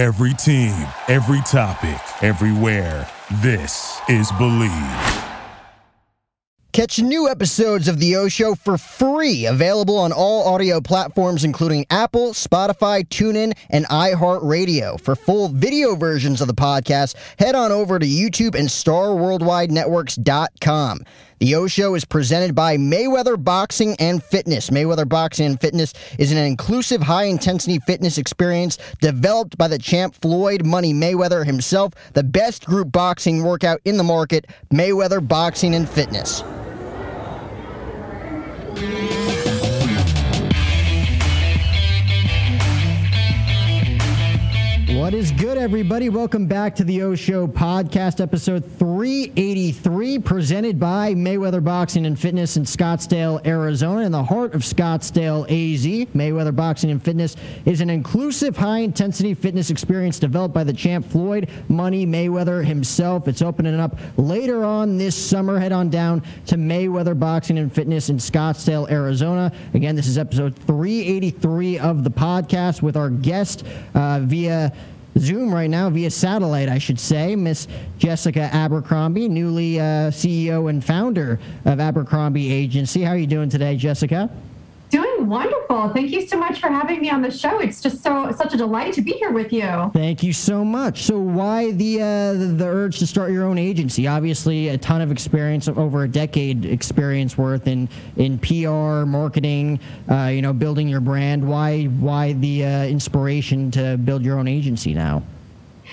Every team, every topic, everywhere. This is Believe. Catch new episodes of The O Show for free, available on all audio platforms, including Apple, Spotify, TuneIn, and iHeartRadio. For full video versions of the podcast, head on over to YouTube and StarWorldWideNetworks.com. The O Show is presented by Mayweather Boxing and Fitness. Mayweather Boxing and Fitness is an inclusive, high intensity fitness experience developed by the champ Floyd Money Mayweather himself, the best group boxing workout in the market, Mayweather Boxing and Fitness. What is good, everybody? Welcome back to the O Show podcast, episode 383, presented by Mayweather Boxing and Fitness in Scottsdale, Arizona, in the heart of Scottsdale, AZ. Mayweather Boxing and Fitness is an inclusive, high intensity fitness experience developed by the champ Floyd Money Mayweather himself. It's opening up later on this summer. Head on down to Mayweather Boxing and Fitness in Scottsdale, Arizona. Again, this is episode 383 of the podcast with our guest uh, via Zoom right now via satellite, I should say. Miss Jessica Abercrombie, newly uh, CEO and founder of Abercrombie Agency. How are you doing today, Jessica? Doing wonderful. Thank you so much for having me on the show. It's just so such a delight to be here with you. Thank you so much. So, why the uh, the, urge to start your own agency? Obviously, a ton of experience, over a decade experience worth in in PR, marketing, uh, you know, building your brand. Why why the uh, inspiration to build your own agency now?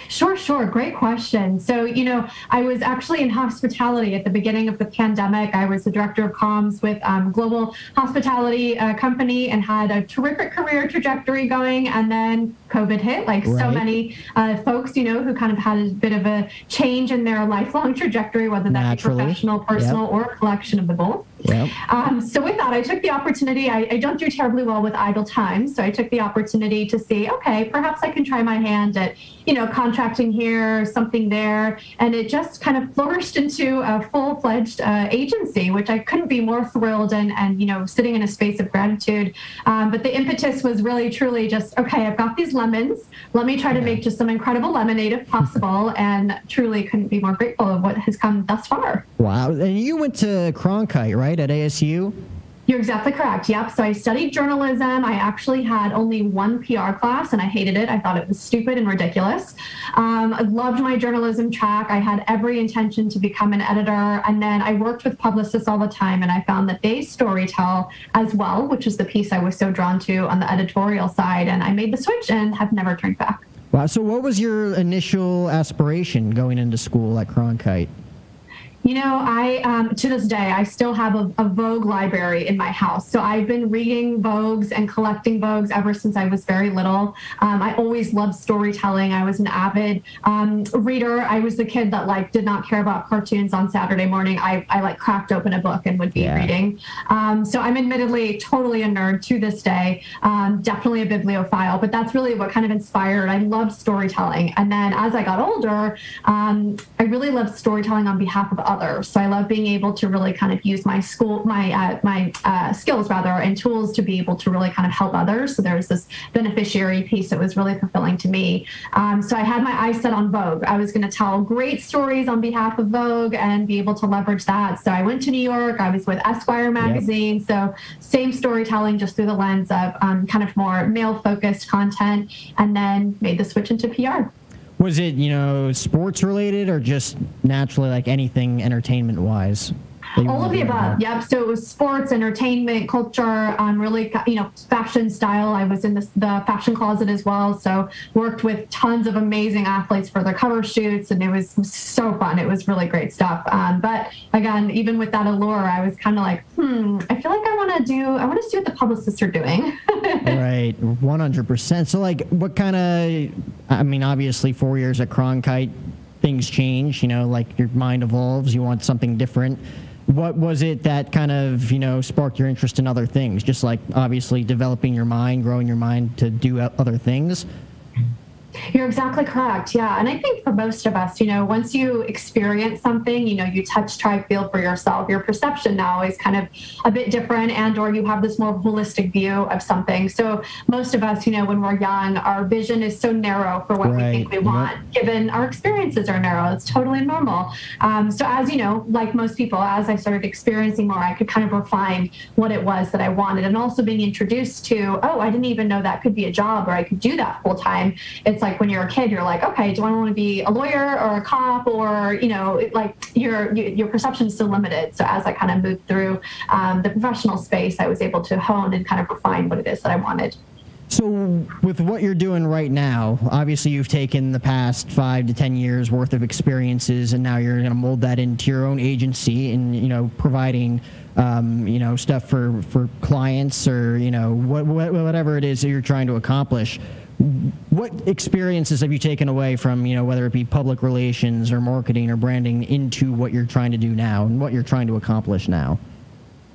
Sure, sure. Great question. So, you know, I was actually in hospitality at the beginning of the pandemic. I was the director of comms with um, Global Hospitality uh, Company and had a terrific career trajectory going. And then COVID hit, like right. so many uh, folks, you know, who kind of had a bit of a change in their lifelong trajectory, whether that Naturally. be professional, personal, yep. or a collection of the both. Yep. Um, so with that, I took the opportunity. I, I, don't do terribly well with idle time, so I took the opportunity to see, okay, perhaps I can try my hand at, you know, contracting here, something there, and it just kind of flourished into a full-fledged uh, agency, which I couldn't be more thrilled and and you know, sitting in a space of gratitude. Um, but the impetus was really, truly just, okay, I've got these lemons. Let me try to make just some incredible lemonade if possible, and truly couldn't be more grateful of what has come thus far. Wow, and you went to Cronkite, right? Right, at ASU? You're exactly correct. Yep. So I studied journalism. I actually had only one PR class and I hated it. I thought it was stupid and ridiculous. Um, I loved my journalism track. I had every intention to become an editor. And then I worked with publicists all the time and I found that they storytell as well, which is the piece I was so drawn to on the editorial side. And I made the switch and have never turned back. Wow. So what was your initial aspiration going into school at Cronkite? You know, I um, to this day I still have a, a, Vogue library in my house. So I've been reading Vogues and collecting Vogues ever since I was very little. Um, I always loved storytelling. I was an avid um, reader. I was the kid that like did not care about cartoons on Saturday morning. I, I like cracked open a book and would be yeah. reading. Um, so I'm admittedly totally a nerd to this day. Um, definitely a bibliophile, but that's really what kind of inspired. I loved storytelling, and then as I got older, um, I really loved storytelling on behalf of others others. So I love being able to really kind of use my school, my uh, my uh, skills rather, and tools to be able to really kind of help others. So there's this beneficiary piece that was really fulfilling to me. Um, so I had my eyes set on Vogue. I was going to tell great stories on behalf of Vogue and be able to leverage that. So I went to New York. I was with Esquire magazine. Yep. So same storytelling, just through the lens of um, kind of more male focused content, and then made the switch into PR. Was it, you know, sports related or just naturally like anything entertainment wise? All of the above. Yep. So it was sports, entertainment, culture, um, really, you know, fashion style. I was in the fashion closet as well. So worked with tons of amazing athletes for their cover shoots, and it was so fun. It was really great stuff. Um, but again, even with that allure, I was kind of like, hmm, I feel like I want to do, I want to see what the publicists are doing. right. 100%. So, like, what kind of, I mean, obviously, four years at Cronkite, things change, you know, like your mind evolves, you want something different what was it that kind of you know sparked your interest in other things? Just like obviously developing your mind growing your mind to do other things You're exactly correct. Yeah. And I think for most of us, you know, once you experience something, you know, you touch, try, feel for yourself, your perception now is kind of a bit different and or you have this more holistic view of something. So most of us, you know, when we're young, our vision is so narrow for what right. we think we want, yep. given our experiences are narrow. It's totally normal. Um, so as you know, like most people, as I started experiencing more, I could kind of refine what it was that I wanted and also being introduced to, oh, I didn't even know that could be a job or I could do that full time. It's like when when you're a kid, you're like, okay, do I want to be a lawyer or a cop or, you know, like your your perception is still limited. So as I kind of moved through um, the professional space, I was able to hone and kind of refine what it is that I wanted. So, with what you're doing right now, obviously you've taken the past five to ten years worth of experiences, and now you're going to mold that into your own agency, and you know, providing, um, you know, stuff for for clients or you know, what, what, whatever it is that you're trying to accomplish what experiences have you taken away from you know whether it be public relations or marketing or branding into what you're trying to do now and what you're trying to accomplish now?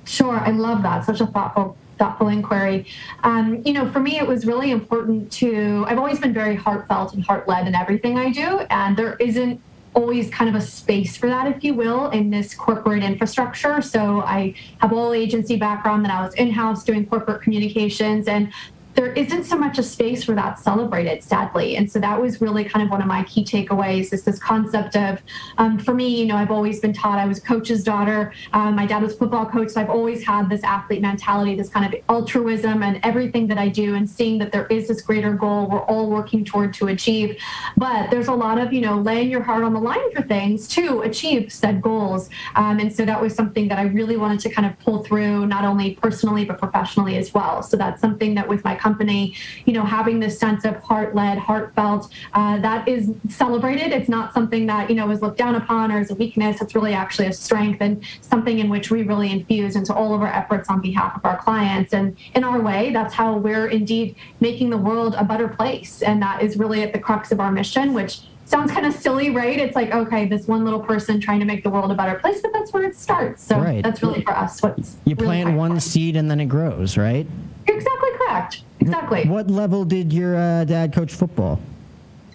Sure i love that. Such a thoughtful thoughtful inquiry. Um, you know for me it was really important to i've always been very heartfelt and heart-led in everything i do and there isn't always kind of a space for that, if you will, in this corporate infrastructure. So I have all agency background, then I was in-house doing corporate communications, and there isn't so much a space where that's celebrated, sadly. And so that was really kind of one of my key takeaways is this concept of, um, for me, you know, I've always been taught I was coach's daughter. Um, my dad was football coach. So I've always had this athlete mentality, this kind of altruism and everything that I do and seeing that there is this greater goal we're all working toward to achieve. But there's a lot of, you know, laying your heart on the line for things to achieve said goals. Um, and so that was something that I really wanted to kind of pull through, not only personally, but professionally as well. So that's something that with my company, you know, having this sense of heart led, heartfelt, uh, that is celebrated. It's not something that, you know, is looked down upon or is a weakness. It's really actually a strength and something in which we really infuse into all of our efforts on behalf of our clients. And in our way, that's how we're indeed making the world a better place. And that is really at the crux of our mission, which sounds kind of silly, right? It's like, okay, this one little person trying to make the world a better place, but that's where it starts. So right. that's really for us what's you plant really one seed and then it grows, right? You're exactly correct. Exactly. What level did your uh, dad coach football?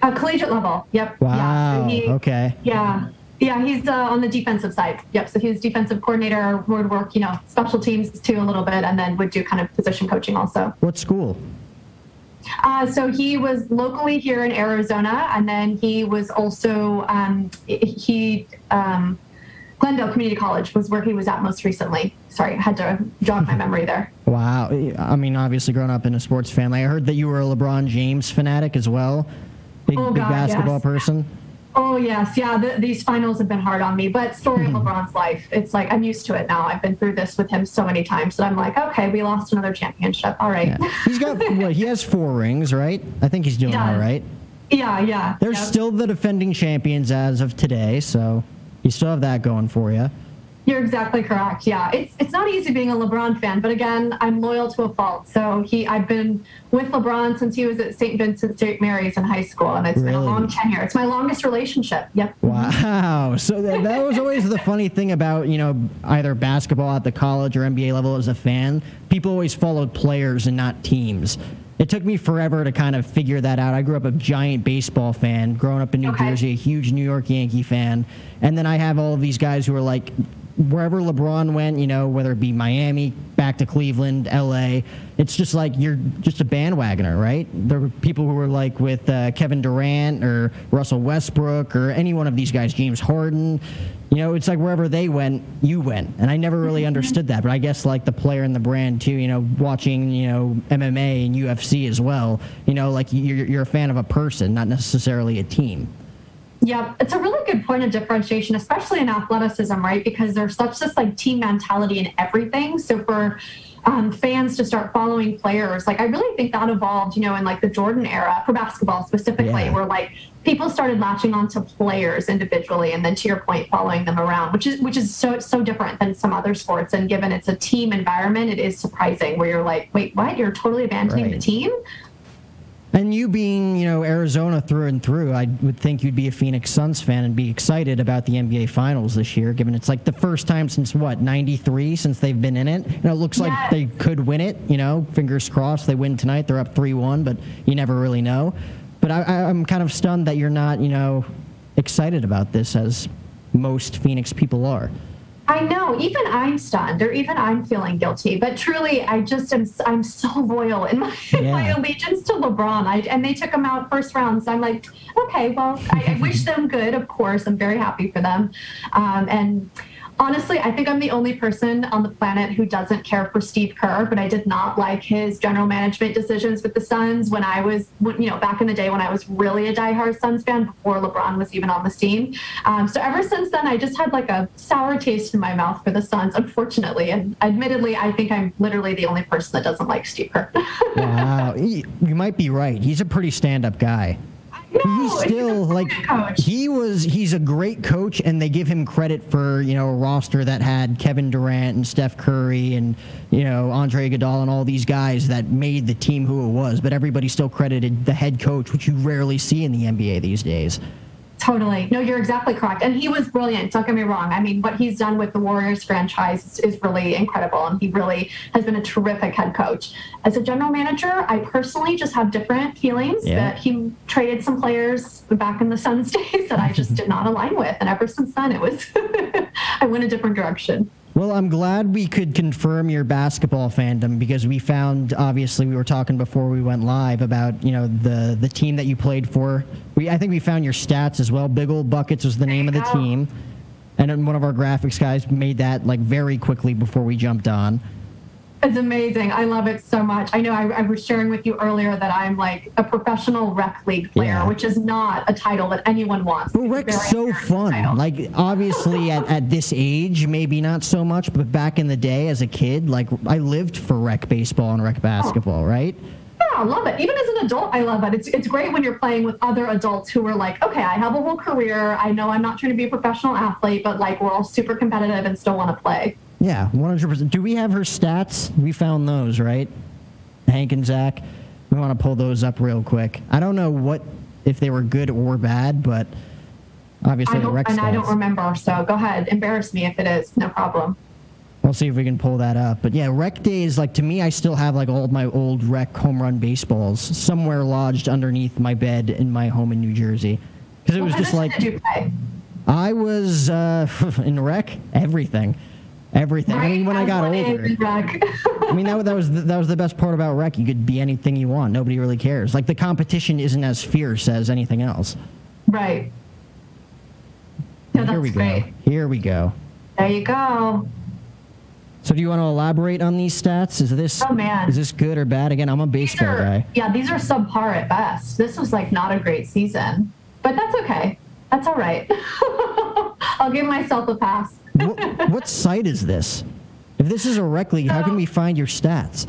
Uh, collegiate level. Yep. Wow. Yeah. So he, okay. Yeah. Yeah, he's uh, on the defensive side. Yep. So he was defensive coordinator, would work, you know, special teams too a little bit, and then would do kind of position coaching also. What school? Uh, so he was locally here in Arizona, and then he was also um, he um, Glendale Community College was where he was at most recently. Sorry, I had to jog my memory there. Wow. I mean, obviously, growing up in a sports family, I heard that you were a LeBron James fanatic as well. Big, oh, big God, basketball yes. person. Oh yes, yeah. The, these finals have been hard on me, but story of mm-hmm. LeBron's life. It's like I'm used to it now. I've been through this with him so many times that I'm like, okay, we lost another championship. All right. Yeah. He's got what? He has four rings, right? I think he's doing all right. Yeah, yeah. They're yep. still the defending champions as of today, so you still have that going for you. You're exactly correct. Yeah, it's it's not easy being a LeBron fan, but again, I'm loyal to a fault. So he, I've been with LeBron since he was at St. Vincent St. Mary's in high school, and it's really? been a long tenure. It's my longest relationship. Yep. Wow. So that, that was always the funny thing about you know either basketball at the college or NBA level as a fan. People always followed players and not teams. It took me forever to kind of figure that out. I grew up a giant baseball fan, growing up in New okay. Jersey, a huge New York Yankee fan, and then I have all of these guys who are like wherever LeBron went, you know, whether it be Miami, back to Cleveland, LA, it's just like you're just a bandwagoner, right? There were people who were like with uh, Kevin Durant or Russell Westbrook or any one of these guys, James Harden. You know, it's like wherever they went, you went. And I never really understood that, but I guess like the player and the brand too, you know, watching, you know, MMA and UFC as well, you know, like you're, you're a fan of a person, not necessarily a team. Yeah, it's a really good point of differentiation, especially in athleticism, right? Because there's such this like team mentality in everything. So for um, fans to start following players, like I really think that evolved, you know, in like the Jordan era for basketball specifically, yeah. where like people started latching onto players individually, and then to your point, following them around, which is which is so so different than some other sports. And given it's a team environment, it is surprising where you're like, wait, what? You're totally abandoning right. the team? And you being, you know, Arizona through and through, I would think you'd be a Phoenix Suns fan and be excited about the NBA Finals this year, given it's like the first time since what, 93 since they've been in it. And it looks yeah. like they could win it, you know, fingers crossed they win tonight. They're up 3 1, but you never really know. But I, I'm kind of stunned that you're not, you know, excited about this as most Phoenix people are. I know, even I'm stunned, or even I'm feeling guilty. But truly, I just am. I'm so loyal in my, yeah. my allegiance to LeBron. I, and they took him out first round, so I'm like, okay, well, I, I wish them good. Of course, I'm very happy for them. Um, and honestly, I think I'm the only person on the planet who doesn't care for Steve Kerr, but I did not like his general management decisions with the Suns when I was, you know, back in the day when I was really a diehard Suns fan before LeBron was even on the team. Um, so ever since then, I just had like a sour taste in my mouth for the Suns, unfortunately. And admittedly, I think I'm literally the only person that doesn't like Steve Kerr. wow. You might be right. He's a pretty stand up guy. No, he's still like coach. he was he's a great coach and they give him credit for you know a roster that had Kevin Durant and Steph Curry and you know Andre Iguodala and all these guys that made the team who it was but everybody still credited the head coach which you rarely see in the NBA these days Totally. No, you're exactly correct. And he was brilliant. Don't get me wrong. I mean, what he's done with the Warriors franchise is, is, really incredible. And he really has been a terrific head coach. As a general manager, I personally just have different feelings yeah. that he traded some players back in the Suns days that I just did not align with. And ever since then, it was, I went a different direction. Well, I'm glad we could confirm your basketball fandom because we found obviously we were talking before we went live about you know the the team that you played for. We I think we found your stats as well. Big old buckets was the name of the team, and then one of our graphics guys made that like very quickly before we jumped on. It's amazing. I love it so much. I know I, I, was sharing with you earlier that I'm like a professional rec league player, yeah. which is not a title that anyone wants. But rec's so fun. Title. Like obviously at, at this age, maybe not so much, but back in the day as a kid, like I lived for rec baseball and rec basketball, oh. right? Yeah, I love it. Even as an adult, I love it. It's it's great when you're playing with other adults who are like, okay, I have a whole career. I know I'm not trying to be a professional athlete, but like we're all super competitive and still want to play. Yeah, 100%. Do we have her stats? We found those, right? Hank and Zach. We want to pull those up real quick. I don't know what if they were good or bad, but obviously the rec And stats. I don't remember, so go ahead. Embarrass me if it is. No problem. We'll see if we can pull that up. But yeah, rec days, like to me, I still have like all my old rec home run baseballs somewhere lodged underneath my bed in my home in New Jersey. Because it was just like. I was uh, in rec, everything everything. Right. I mean, when I got older, I mean that, that was the, that was the best part about rec. You could be anything you want. Nobody really cares. Like the competition isn't as fierce as anything else. Right. No, Here we great. go. Here we go. There you go. So do you want to elaborate on these stats? Is this oh man is this good or bad? Again, I'm a baseball are, guy. Yeah, these are subpar at best. This was like not a great season, but that's okay. That's all right. I'll give myself a pass what, what site is this? If this is a rec league, how can we find your stats?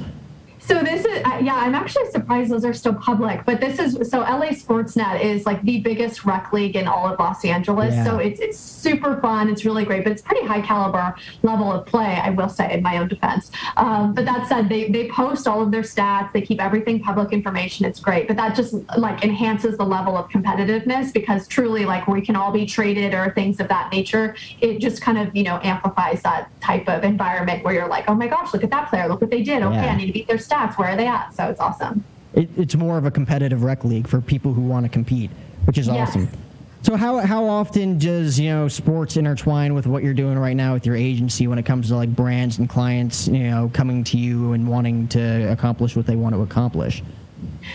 So this is uh, yeah, I'm actually surprised those are still public. But this is so LA Sportsnet is like the biggest rec league in all of Los Angeles. Yeah. So it's it's super fun. It's really great, but it's pretty high caliber level of play. I will say in my own defense. Um, but that said, they they post all of their stats. They keep everything public information. It's great, but that just like enhances the level of competitiveness because truly, like we can all be traded or things of that nature. It just kind of you know amplifies that type of environment where you're like, oh my gosh, look at that player. Look what they did. Okay, yeah. I need to beat their stats stats. Where are they at? So it's awesome. It, it's more of a competitive rec league for people who want to compete, which is yes. awesome. So how how often does you know sports intertwine with what you're doing right now with your agency when it comes to like brands and clients you know coming to you and wanting to accomplish what they want to accomplish?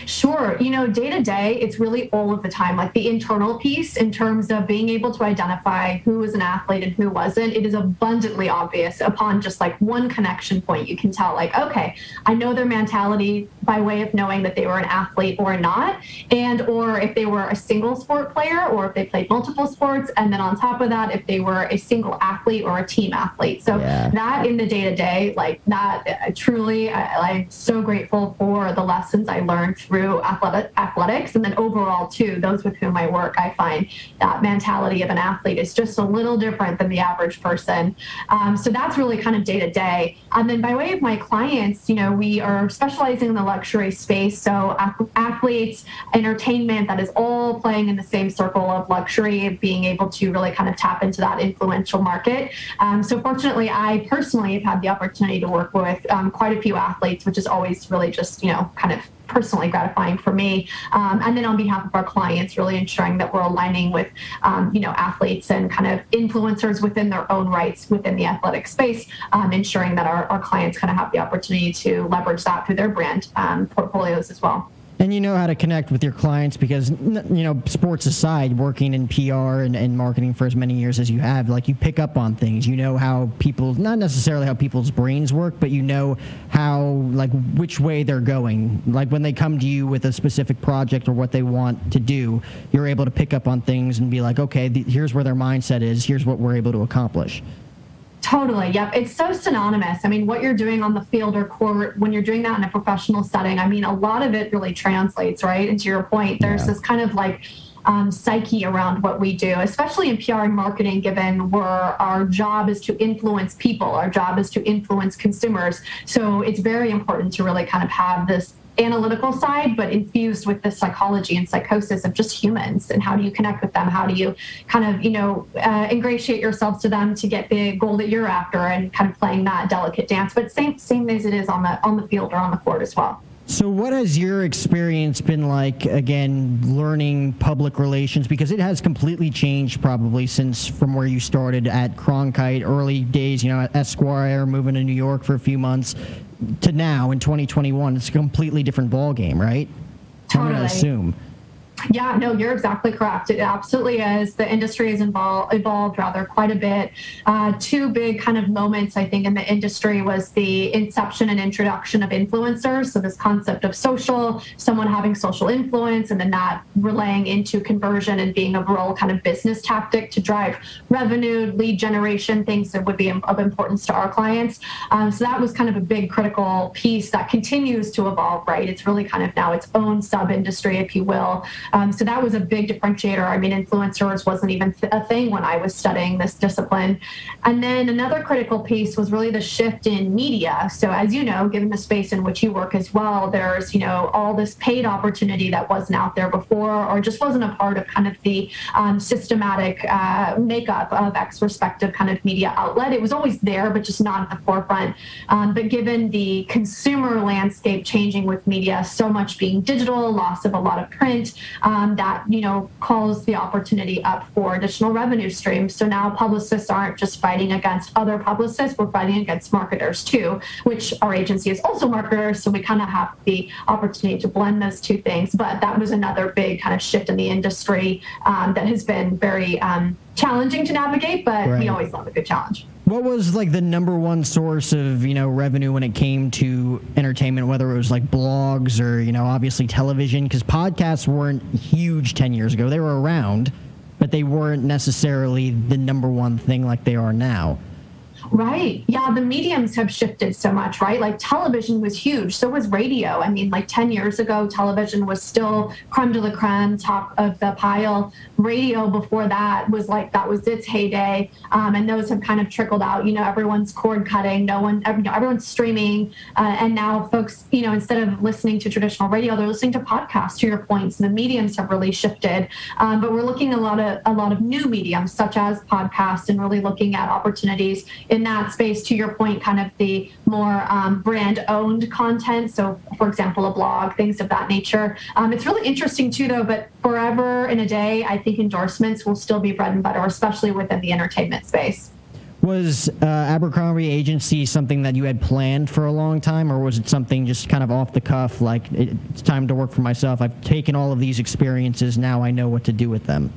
Sure. You know, day to day, it's really all of the time, like the internal piece in terms of being able to identify who was an athlete and who wasn't. It is abundantly obvious upon just like one connection point. You can tell, like, okay, I know their mentality by way of knowing that they were an athlete or not, and or if they were a single sport player or if they played multiple sports. And then on top of that, if they were a single athlete or a team athlete. So yeah. that in the day to day, like that, uh, truly, I, I'm so grateful for the lessons I learned through athletic, athletics. And then overall, too, those with whom I work, I find that mentality of an athlete is just a little different than the average person. Um, so that's really kind of day to day. And then by way of my clients, you know, we are specializing in the luxury space. So athletes, entertainment, that is all playing in the same circle of luxury, being able to really kind of tap into that influential market. Um, so fortunately, I personally have had the opportunity to work with um, quite a few athletes, which is always really just, you know, kind of personally gratifying for me. Um, and then on behalf of our clients, really ensuring that we're aligning with, um, you know, athletes and kind of influencers within their own rights within the athletic space, um, ensuring that our, our clients kind of have the opportunity to leverage that through their brand um, portfolios as well and you know how to connect with your clients because you know sports aside working in pr and, and, marketing for as many years as you have like you pick up on things. You know how people not necessarily how people's brains work but you know how like which way they're going. Like when they come to you with a specific project or what they want to do you're able to pick up on things and be like okay here's where their mindset is. Here's what we're able to accomplish Totally. Yep. It's so synonymous. I mean, what you're doing on the field or court, when you're doing that in a professional setting, I mean, a lot of it really translates, right? And to your point, there's yeah. this kind of like um, psyche around what we do, especially in PR and marketing, given where our job is to influence people, our job is to influence consumers. So it's very important to really kind of have this analytical side, but infused with the psychology and psychosis of just humans and how do you connect with them? How do you kind of, you know, uh, ingratiate yourselves to them to get the goal that you're after and kind of playing that delicate dance, but same, same as it is on the, on the field or on the court as well. So, what has your experience been like, again, learning public relations? Because it has completely changed probably since from where you started at Cronkite, early days, you know, at Esquire, moving to New York for a few months, to now in 2021. It's a completely different ball game, right? Totally. I'm going to assume. Yeah, no, you're exactly correct. It absolutely is. The industry has evolved, evolved rather quite a bit. Uh, two big kind of moments, I think, in the industry was the inception and introduction of influencers. So this concept of social, someone having social influence, and then that relaying into conversion and being a real kind of business tactic to drive revenue, lead generation, things that would be of importance to our clients. Um, so that was kind of a big critical piece that continues to evolve. Right, it's really kind of now its own sub industry, if you will. Um, so that was a big differentiator. I mean, influencers wasn't even a thing when I was studying this discipline. And then another critical piece was really the shift in media. So as you know, given the space in which you work as well, there's, you know, all this paid opportunity that wasn't out there before or just wasn't a part of kind of the um, systematic uh, makeup of X respective kind of media outlet. It was always there, but just not at the forefront. Um, but given the consumer landscape changing with media, so much being digital, loss of a lot of print, um, that you know calls the opportunity up for additional revenue streams. So now publicists aren't just fighting against other publicists; we're fighting against marketers too, which our agency is also marketers. So we kind of have the opportunity to blend those two things. But that was another big kind of shift in the industry um, that has been very um, challenging to navigate, but right. we always love a good challenge. What was like the number one source of you know revenue when it came to entertainment, whether it was like blogs or you know obviously television? Because podcasts weren't huge ten years ago; they were around, but they weren't necessarily the number one thing like they are now. Right. Yeah, the mediums have shifted so much, right? Like television was huge, so was radio. I mean, like 10 years ago, television was still creme de la creme, top of the pile. Radio before that was like, that was its heyday. Um, and those have kind of trickled out. You know, everyone's cord cutting, no one, you know, everyone's streaming. Uh, and now folks, you know, instead of listening to traditional radio, they're listening to podcasts, to your points. And the mediums have really shifted. Um, but we're looking a lot of, a lot of new mediums, such as podcasts, and really looking at opportunities in that space, to your point, kind of the more um, brand owned content. So, for example, a blog, things of that nature. Um, it's really interesting too, though, but forever in a day, I think endorsements will still be bread and butter, especially within the entertainment space. Was uh, Abercrombie Agency something that you had planned for a long time, or was it something just kind of off the cuff, like it's time to work for myself? I've taken all of these experiences, now I know what to do with them?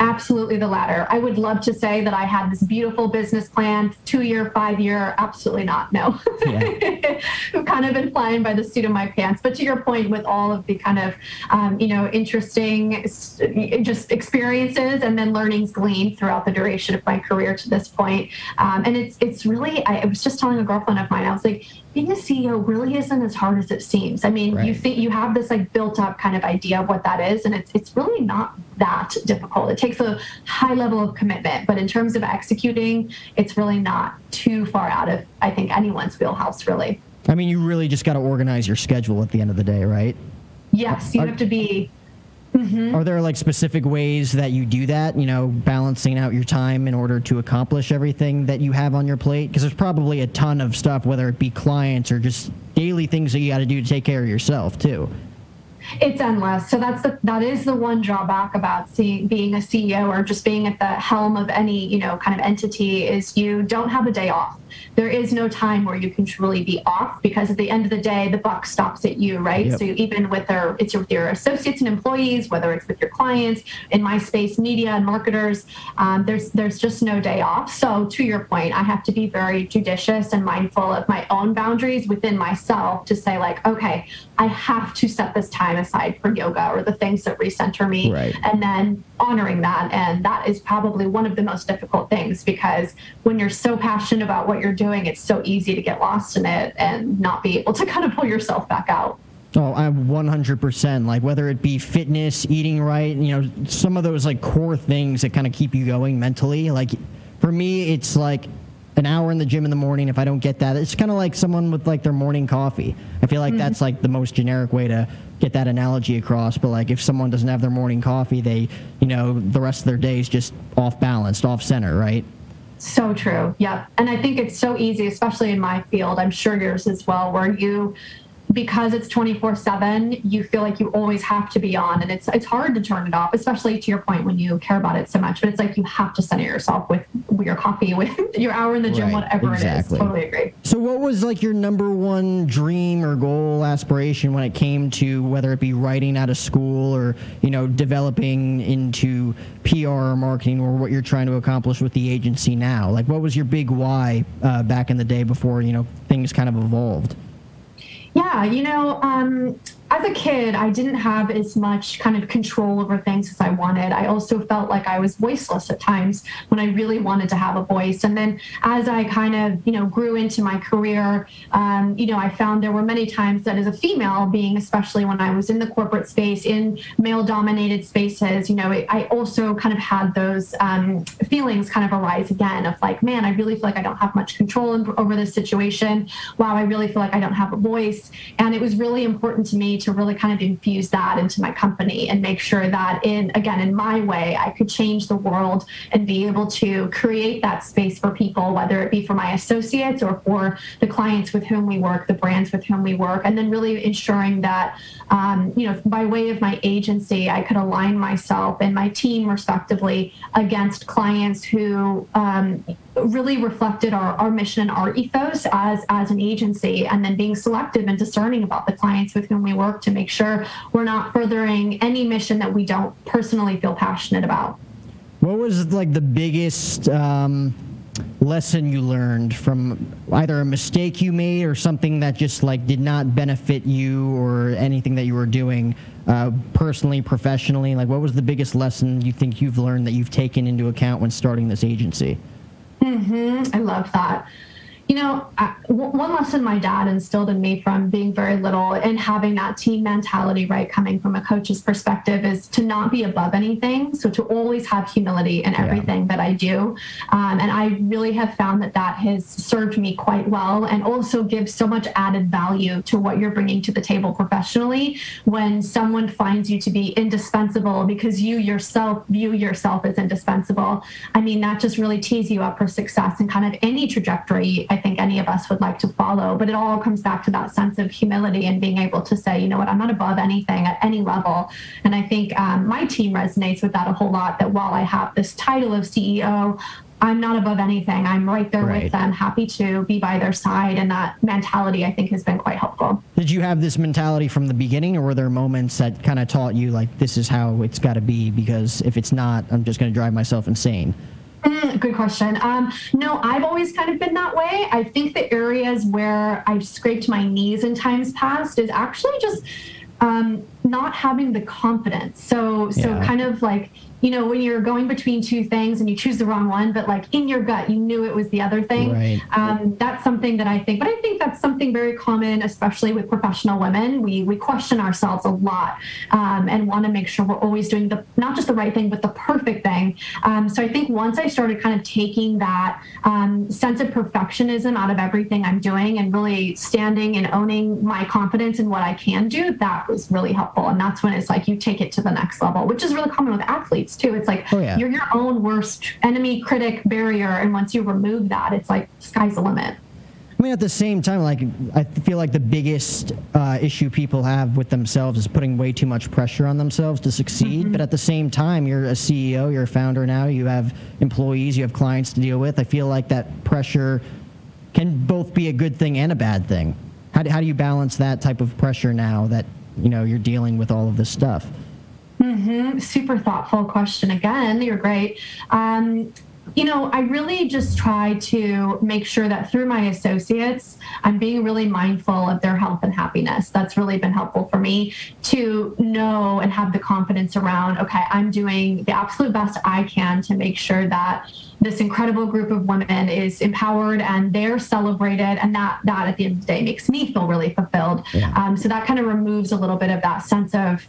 Absolutely the latter. I would love to say that I had this beautiful business plan, two year, five year. Absolutely not. No. Yeah. I've kind of been flying by the seat of my pants. But to your point, with all of the kind of, um, you know, interesting just experiences and then learnings gleaned throughout the duration of my career to this point. Um, and it's, it's really, I was just telling a girlfriend of mine, I was like, being a CEO really isn't as hard as it seems. I mean, right. you think you have this like built up kind of idea of what that is, and it's it's really not that difficult. It takes a high level of commitment, but in terms of executing, it's really not too far out of I think anyone's wheelhouse really. I mean, you really just got to organize your schedule at the end of the day, right? Yes, you have to be Mm-hmm. Are there like specific ways that you do that? You know, balancing out your time in order to accomplish everything that you have on your plate? Because there's probably a ton of stuff, whether it be clients or just daily things that you got to do to take care of yourself too. It's endless. So that's the that is the one drawback about seeing being a CEO or just being at the helm of any you know kind of entity is you don't have a day off there is no time where you can truly be off because at the end of the day, the buck stops at you, right? Yep. So even with their, it's with your associates and employees, whether it's with your clients, in my space, media and marketers, um, there's there's just no day off. So to your point, I have to be very judicious and mindful of my own boundaries within myself to say like, okay, I have to set this time aside for yoga or the things that recenter me, right. and then honoring that. And that is probably one of the most difficult things because when you're so passionate about what you're doing, it's so easy to get lost in it and not be able to kind of pull yourself back out. Oh, I'm 100%. Like whether it be fitness, eating right, you know, some of those like core things that kind of keep you going mentally. Like for me, it's like an hour in the gym in the morning. If I don't get that, it's kind of like someone with like their morning coffee. I feel like mm-hmm. that's like the most generic way to get that analogy across. But like if someone doesn't have their morning coffee, they, you know, the rest of their day is just off balanced, off center, right? So true. Yep. And I think it's so easy, especially in my field. I'm sure yours as well, where you because it's 24 7 you feel like you always have to be on and it's it's hard to turn it off especially to your point when you care about it so much but it's like you have to center yourself with your coffee with your hour in the gym right, whatever exactly. it is. Totally agree. So what was like your number one dream or goal aspiration when it came to whether it be writing out of school or you know developing into pr or marketing or what you're trying to accomplish with the agency now? Like what was your big why uh, back in the day before you know things kind of evolved yeah, you know, um, as a kid, I didn't have as much kind of control over things as I wanted. I also felt like I was voiceless at times when I really wanted to have a voice. And then as I kind of, you know, grew into my career, um, you know, I found there were many times that as a female, being especially when I was in the corporate space, in male dominated spaces, you know, it, I also kind of had those um, feelings kind of arise again of like, man, I really feel like I don't have much control over this situation. Wow, I really feel like I don't have a voice. And it was really important to me to really kind of infuse that into my company and make sure that in again in my way I could change the world and be able to create that space for people whether it be for my associates or for the clients with whom we work the brands with whom we work and then really ensuring that um, you know by way of my agency I could align myself and my team respectively against clients who um, really reflected our, our mission and our ethos as as an agency and then being selective and discerning about the clients with whom we work to make sure we're not furthering any mission that we don't personally feel passionate about. What was like the biggest um, lesson you learned from either a mistake you made or something that just like did not benefit you or anything that you were doing uh, personally professionally? Like what was the biggest lesson you think you've learned that you've taken into account when starting this agency Mm-hmm. I love that you know, one lesson my dad instilled in me from being very little and having that team mentality, right, coming from a coach's perspective, is to not be above anything. So to always have humility in everything yeah. that I do. Um, and I really have found that that has served me quite well and also gives so much added value to what you're bringing to the table professionally when someone finds you to be indispensable because you yourself view yourself as indispensable. I mean, that just really tees you up for success and kind of any trajectory. I think any of us would like to follow. But it all comes back to that sense of humility and being able to say, you know what, I'm not above anything at any level. And I think um, my team resonates with that a whole lot. That while I have this title of CEO, I'm not above anything. I'm right there right. with them, happy to be by their side. And that mentality, I think, has been quite helpful. Did you have this mentality from the beginning, or were there moments that kind of taught you, like, this is how it's got to be? Because if it's not, I'm just going to drive myself insane? Mm, good question. Um, no, I've always kind of been that way. I think the areas where I've scraped my knees in times past is actually just um, not having the confidence. So, so yeah. kind of like you know, when you're going between two things and you choose the wrong one, but like in your gut, you knew it was the other thing. Right. Um, that's something that I think, but I think that's something very common, especially with professional women. We we question ourselves a lot um, and want to make sure we're always doing the not just the right thing, but the perfect thing. Um, so I think once I started kind of taking that um, sense of perfectionism out of everything I'm doing and really standing and owning my confidence in what I can do, that was really helpful. And that's when it's like you take it to the next level, which is really common with athletes too. It's like oh, yeah. you're your own worst enemy, critic, barrier, and once you remove that, it's like sky's the limit. I mean, at the same time, like I feel like the biggest uh, issue people have with themselves is putting way too much pressure on themselves to succeed. Mm-hmm. But at the same time, you're a CEO, you're a founder now, you have employees, you have clients to deal with. I feel like that pressure can both be a good thing and a bad thing. How do, how do you balance that type of pressure now that you know you're dealing with all of this stuff? Mm-hmm. Super thoughtful question again. You're great. Um, you know, I really just try to make sure that through my associates, I'm being really mindful of their health and happiness. That's really been helpful for me to know and have the confidence around, okay, I'm doing the absolute best I can to make sure that this incredible group of women is empowered and they're celebrated and that that at the end of the day makes me feel really fulfilled. Yeah. um, so that kind of removes a little bit of that sense of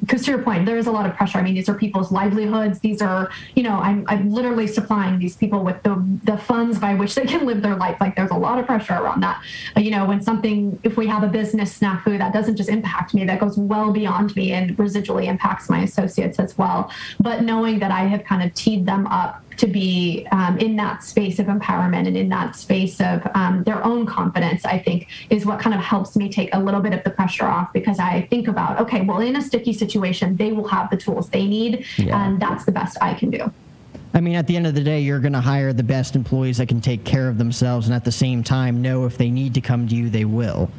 because um, to your point there is a lot of pressure. I mean these are people's livelihoods. These are you know i'm, I'm literally supplying these people with the, the funds by which they can live their life. Like there's a lot of pressure around that. Uh, you know when something if we have a business snafu that doesn't just impact me that goes well beyond me and residually impacts my associates as well. But knowing that i have kind of teed them up to be um, in that space of empowerment and in that space of um, their own confidence, I think is what kind of helps me take a little bit of the pressure off because I think about, okay, well, in a sticky situation, they will have the tools they need, yeah. and that's the best I can do. I mean, at the end of the day, you're going to hire the best employees that can take care of themselves, and at the same time, know if they need to come to you, they will.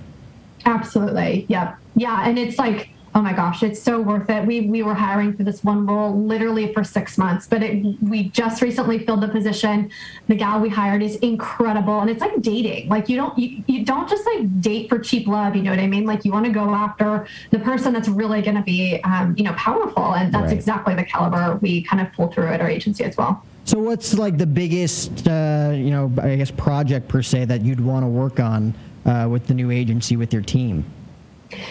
Absolutely. Yep. Yeah. And it's like, oh my gosh, it's so worth it. We we were hiring for this one role literally for six months, but it, we just recently filled the position. The gal we hired is incredible, and it's like dating. Like you don't you, you don't just like date for cheap love. You know what I mean? Like you want to go after the person that's really going to be um, you know powerful, and that's right. exactly the caliber we kind of pull through at our agency as well. So what's like the biggest, uh, you know, I guess project per se that you'd want to work on uh, with the new agency with your team?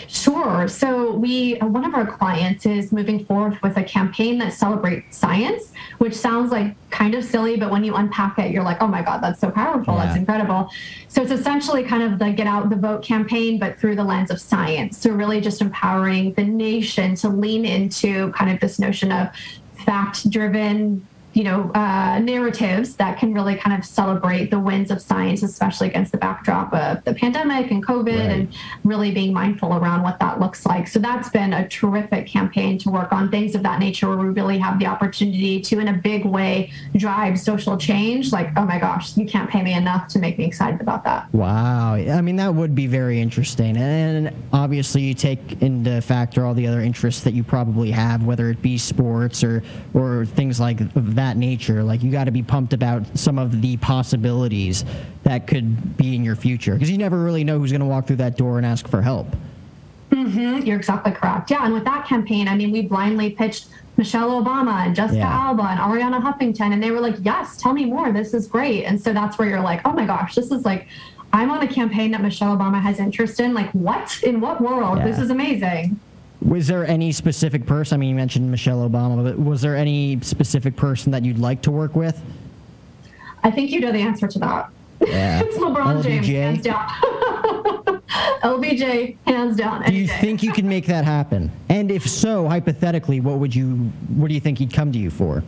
Sure. So we one of our clients is moving forward with a campaign that celebrates science, which sounds like kind of silly, but when you unpack it, you're like, oh my God, that's so powerful. Yeah. That's incredible. So it's essentially kind of the get out the vote campaign, but through the lens of science. So really just empowering the nation to lean into kind of this notion of fact driven you know, uh, narratives that can really kind of celebrate the wins of science, especially against the backdrop of the pandemic and COVID, right. and really being mindful around what that looks like. So that's been a terrific campaign to work on things of that nature, where we really have the opportunity to, in a big way, drive social change. Like, oh my gosh, you can't pay me enough to make me excited about that. Wow, I mean that would be very interesting, and obviously you take into factor all the other interests that you probably have, whether it be sports or or things like that that nature. Like you got to be pumped about some of the possibilities that could be in your future because you never really know who's going to walk through that door and ask for help. Mm-hmm. You're exactly correct. Yeah, and with that campaign, I mean, we blindly pitched Michelle Obama and Jessica yeah. Alba and Arianna Huffington, and they were like, "Yes, tell me more. This is great." And so that's where you're like, "Oh my gosh, this is like." I'm on a campaign that Michelle Obama has interest in. Like, what? In what world? Yeah. This is amazing. Was there any specific person? I mean, you mentioned Michelle Obama, but was there any specific person that you'd like to work with? I think you know the answer to that. Yeah. it's LeBron LBJ? James, hands down. LBJ, hands down. Do you day. think you can make that happen? And if so, hypothetically, what would you? What do you think he'd come to you for?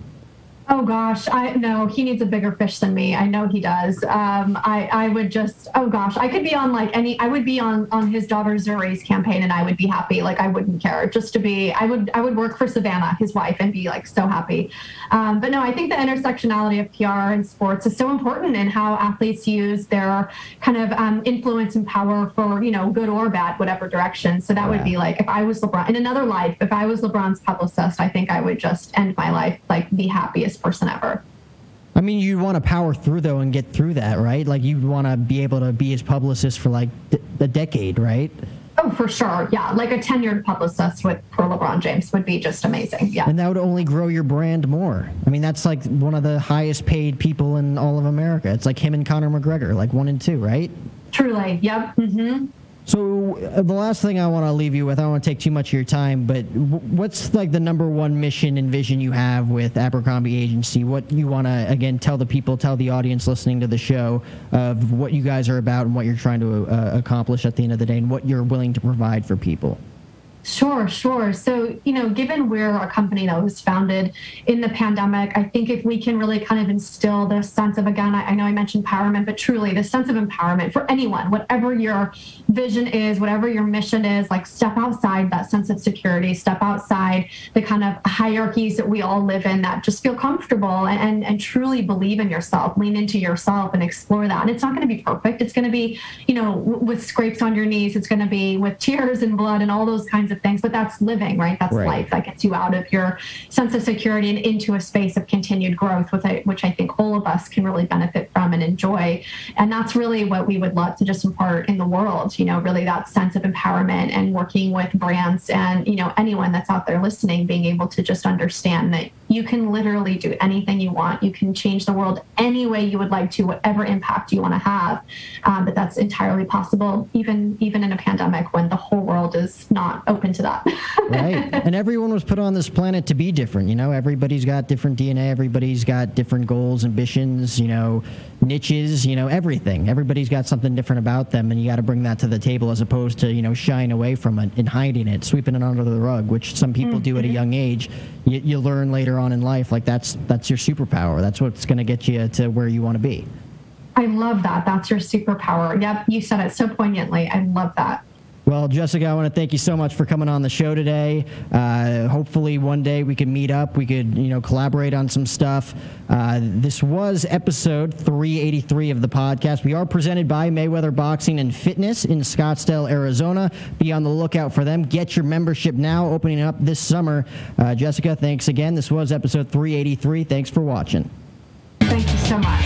Oh gosh, I no, he needs a bigger fish than me. I know he does. Um, I I would just oh gosh, I could be on like any. I would be on on his daughter Zuri's campaign, and I would be happy. Like I wouldn't care just to be. I would I would work for Savannah, his wife, and be like so happy. Um, but no, I think the intersectionality of PR and sports is so important in how athletes use their kind of um, influence and power for you know good or bad, whatever direction. So that yeah. would be like if I was LeBron in another life, if I was LeBron's publicist, I think I would just end my life like the happiest person ever. I mean, you want to power through though and get through that, right? Like you want to be able to be his publicist for like a decade, right? Oh, for sure. Yeah, like a tenured publicist with for LeBron James would be just amazing. Yeah, and that would only grow your brand more. I mean, that's like one of the highest paid people in all of America. It's like him and Conor McGregor, like one and two, right? Truly. Yep. Mm-hmm. So uh, the last thing I want to leave you with, I don't want to take too much of your time, but what's like the number one mission and vision you have with Abercrombie Agency? What you want to again tell the people, tell the audience listening to the show of what you guys are about and what you're trying to uh, accomplish at the end of the day, and what you're willing to provide for people. Sure, sure. So, you know, given we're a company that was founded in the pandemic, I think if we can really kind of instill the sense of, again, I, I, know I mentioned empowerment, but truly the sense of empowerment for anyone, whatever your vision is, whatever your mission is, like step outside that sense of security, step outside the kind of hierarchies that we all live in that just feel comfortable and, and, and truly believe in yourself, lean into yourself and explore that. And it's not going to be perfect. It's going to be, you know, w- with scrapes on your knees, it's going to be with tears and blood and all those kinds of things, but that's living, right? That's right. life. That gets you out of your sense of security and into a space of continued growth, with which I think all of us can really benefit from and enjoy. And that's really what we would love to just impart in the world, you know, really that sense of empowerment and working with brands and, you know, anyone that's out there listening, being able to just understand that you can literally do anything you want. You can change the world any way you would like to, whatever impact you want to have. Um, but that's entirely possible, even even in a pandemic when the whole world is not open to that. right, and everyone was put on this planet to be different. You know, everybody's got different DNA. Everybody's got different goals, ambitions. You know, niches. You know, everything. Everybody's got something different about them, and you got to bring that to the table as opposed to you know shying away from it and hiding it, sweeping it under the rug, which some people mm-hmm. do at a mm-hmm. young age. You, you learn later on in life, like that's that's your superpower. That's what's going to get you to where you want to be. I love that. That's your superpower. Yep, you said it so poignantly. I love that. Well, Jessica, I want to thank you so much for coming on the show today. Uh, hopefully, one day we can meet up. We could, you know, collaborate on some stuff. Uh, this was episode 383 of the podcast. We are presented by Mayweather Boxing and Fitness in Scottsdale, Arizona. Be on the lookout for them. Get your membership now, opening up this summer. Uh, Jessica, thanks again. This was episode 383. Thanks for watching. Thank you so much.